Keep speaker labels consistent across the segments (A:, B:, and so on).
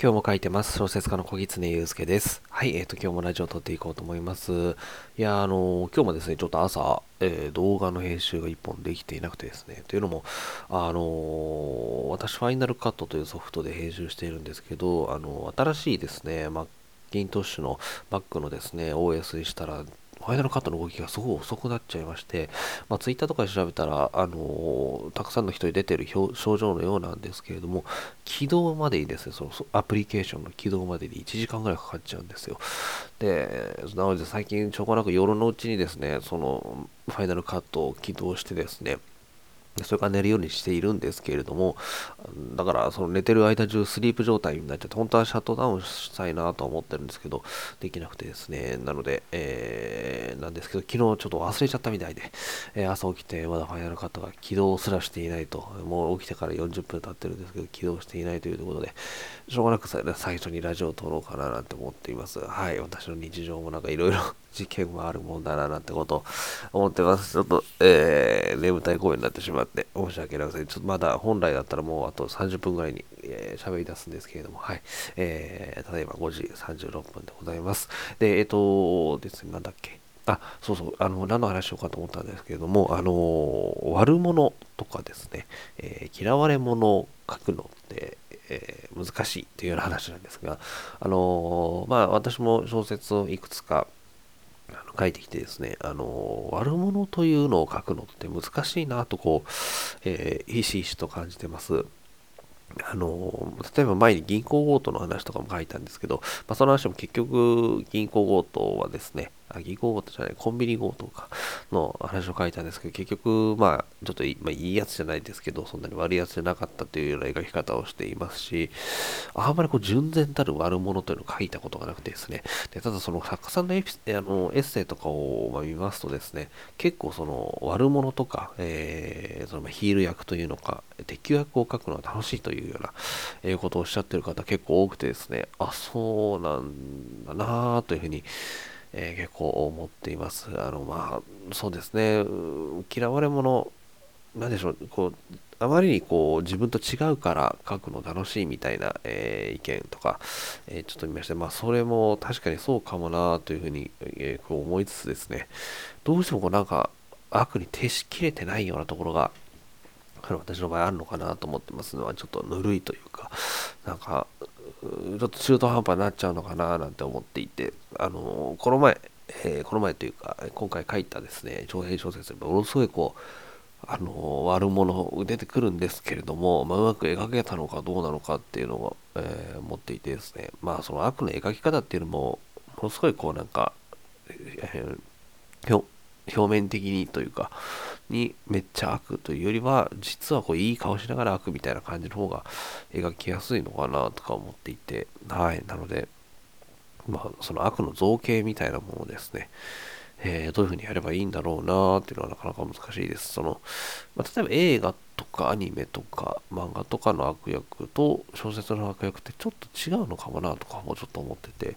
A: 今日も書いてます。小説家の小狐祐介です。はい、えっ、ー、と、今日もラジオを撮っていこうと思います。いや、あのー、今日もですね、ちょっと朝、えー、動画の編集が1本できていなくてですね、というのも、あの私、ファイナルカットというソフトで編集しているんですけど、あの新しいですね、マッキントッシュの Mac のですね、OS にしたら、ファイナルカットの動きがすごい遅くなっちゃいまして、まあ、ツイッターとかで調べたら、あの、たくさんの人に出てる症状のようなんですけれども、起動までにですね、そのアプリケーションの起動までに1時間ぐらいかかっちゃうんですよ。で、なので最近、ちょこなく夜のうちにですね、そのファイナルカットを起動してですね、それから寝るようにしているんですけれども、だからその寝てる間中スリープ状態になっちゃって、本当はシャットダウンしたいなと思ってるんですけど、できなくてですね、なので、えー、なんですけど、昨日ちょっと忘れちゃったみたいで、えー、朝起きてまだファイナルカットが起動すらしていないと、もう起きてから40分経ってるんですけど、起動していないということで、しょうがなく最初にラジオを撮ろうかななんて思っています。はい、私の日常もなんかいろいろ事件はあるもんだななんてことを思ってます。ちょっと、えー、眠たい声になってしまって申し訳ありません。ちょっとまだ本来だったらもうあと30分ぐらいに喋、えー、り出すんですけれども、はい。えー、ただいま5時36分でございます。で、えっ、ー、とですね、なんだっけ。あ、そうそう、あの、何の話しようかと思ったんですけれども、あの、悪者とかですね、えー、嫌われ者を書くのって、えー、難しいというような話なんですが、あのまあ、私も小説をいくつか書いてきてですね、あの、悪者というのを書くのって難しいなとこう、えー、ひしひしと感じてます。あの、例えば前に銀行強盗の話とかも書いたんですけど、まあ、その話も結局銀行強盗はですね、あ、銀行強盗じゃない、コンビニ強盗かの話を書いたんですけど、結局、まあ、ちょっとい,、まあ、いいやつじゃないですけど、そんなに悪いやつじゃなかったというような描き方をしていますし、あんまりこう、純然たる悪者というのを書いたことがなくてですね、でただその作家さんのエピあのエッセイとかを、ま見ますとですね、結構その悪者とか、えー、そのヒール役というのか、敵役を書くのは楽しいというような、えー、ことをおっしゃってる方結構多くてですね、あ、そうなんだなというふうに、えー、結構思っています。あの、まあ、そうですね、嫌われ者、なんでしょう、こう、あまりにこう自分と違うから書くの楽しいみたいな、えー、意見とか、えー、ちょっと見まして、まあそれも確かにそうかもなというふうに、えー、こう思いつつですね、どうしてもこうなんか悪に徹しきれてないようなところが、私の場合あるのかなと思ってますのはちょっとぬるいというか、なんかちょっと中途半端になっちゃうのかななんて思っていて、あのこの前、えー、この前というか、今回書いたですね、長編小説でものすごいこう、あの悪者出てくるんですけれども、まあ、うまく描けたのかどうなのかっていうのを、えー、持っていてですね、まあその悪の描き方っていうのも、ものすごいこうなんか、えー、表面的にというか、にめっちゃ悪というよりは、実はこういい顔しながら悪みたいな感じの方が描きやすいのかなとか思っていて、はい。なので、まあ、その悪の造形みたいなものですね。えー、どういうふうにやればいいんだろうなっていうのはなかなか難しいです。その、まあ、例えば映画とかアニメとか漫画とかの悪役と小説の悪役ってちょっと違うのかもなとかもちょっと思ってて、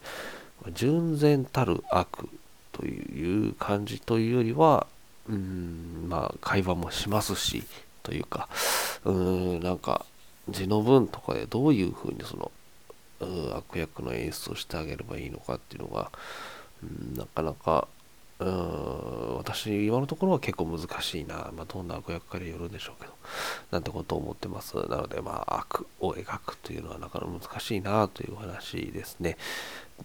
A: 純然たる悪という感じというよりは、うん、まあ、会話もしますし、というか、うん、なんか、字の文とかでどういうふうにその、悪役の演出をしてあげればいいのかっていうのが、うん、なかなか、うん、私、今のところは結構難しいな。まあ、どんな悪役かによるんでしょうけど、なんてことを思ってます。なので、まあ、悪を描くというのはなかなか難しいなという話ですね。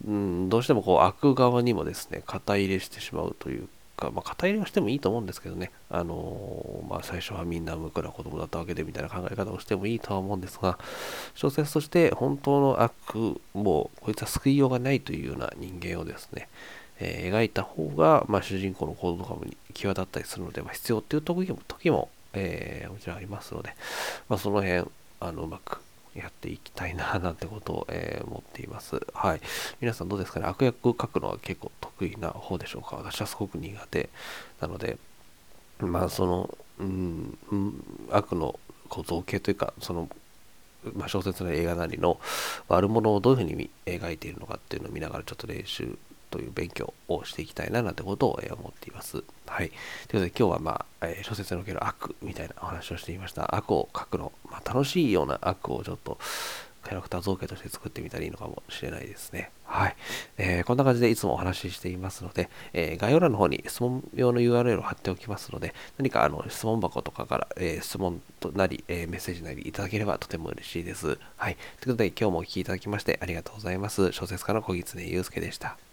A: うん、どうしてもこう悪側にもですね、肩入れしてしまうというか、まあ、肩入れはしてもいいと思うんですけどね、あのー、まあ、最初はみんな無垢な子供だったわけでみたいな考え方をしてもいいとは思うんですが、小説として本当の悪もうこいつは救いようがないというような人間をですね、えー、描いた方が、まあ、主人公の行動とかも際立ったりするので、まあ、必要っていう時も時も、えー、もちろんありますので、まあ、その辺あのうまくやっていきたいななんてことを、えー、思っています。はい。皆さんどうですかね？悪役を書くのは結構得意な方でしょうか？私はすごく苦手なので、まあその、うん、悪のこう造形というか、その、まあ、小説の映画なりの悪者をどういうふうに描いているのかっていうのを見ながらちょっと練習という勉強をしていきたいななんてことを、え思っています。はい。ということで今日はまあ、え小説における悪みたいなお話をしていました。悪を書くの、まあ、楽しいような悪をちょっとキャラクター造形として作ってみたらいいのかもしれないですね。はい。えー、こんな感じでいつもお話ししていますので、えー、概要欄の方に質問用の URL を貼っておきますので、何かあの質問箱とかから、えー、質問となり、えメッセージなりいただければとても嬉しいです。はい。ということで今日もお聴きいただきましてありがとうございます。小説家の小狐祐介でした。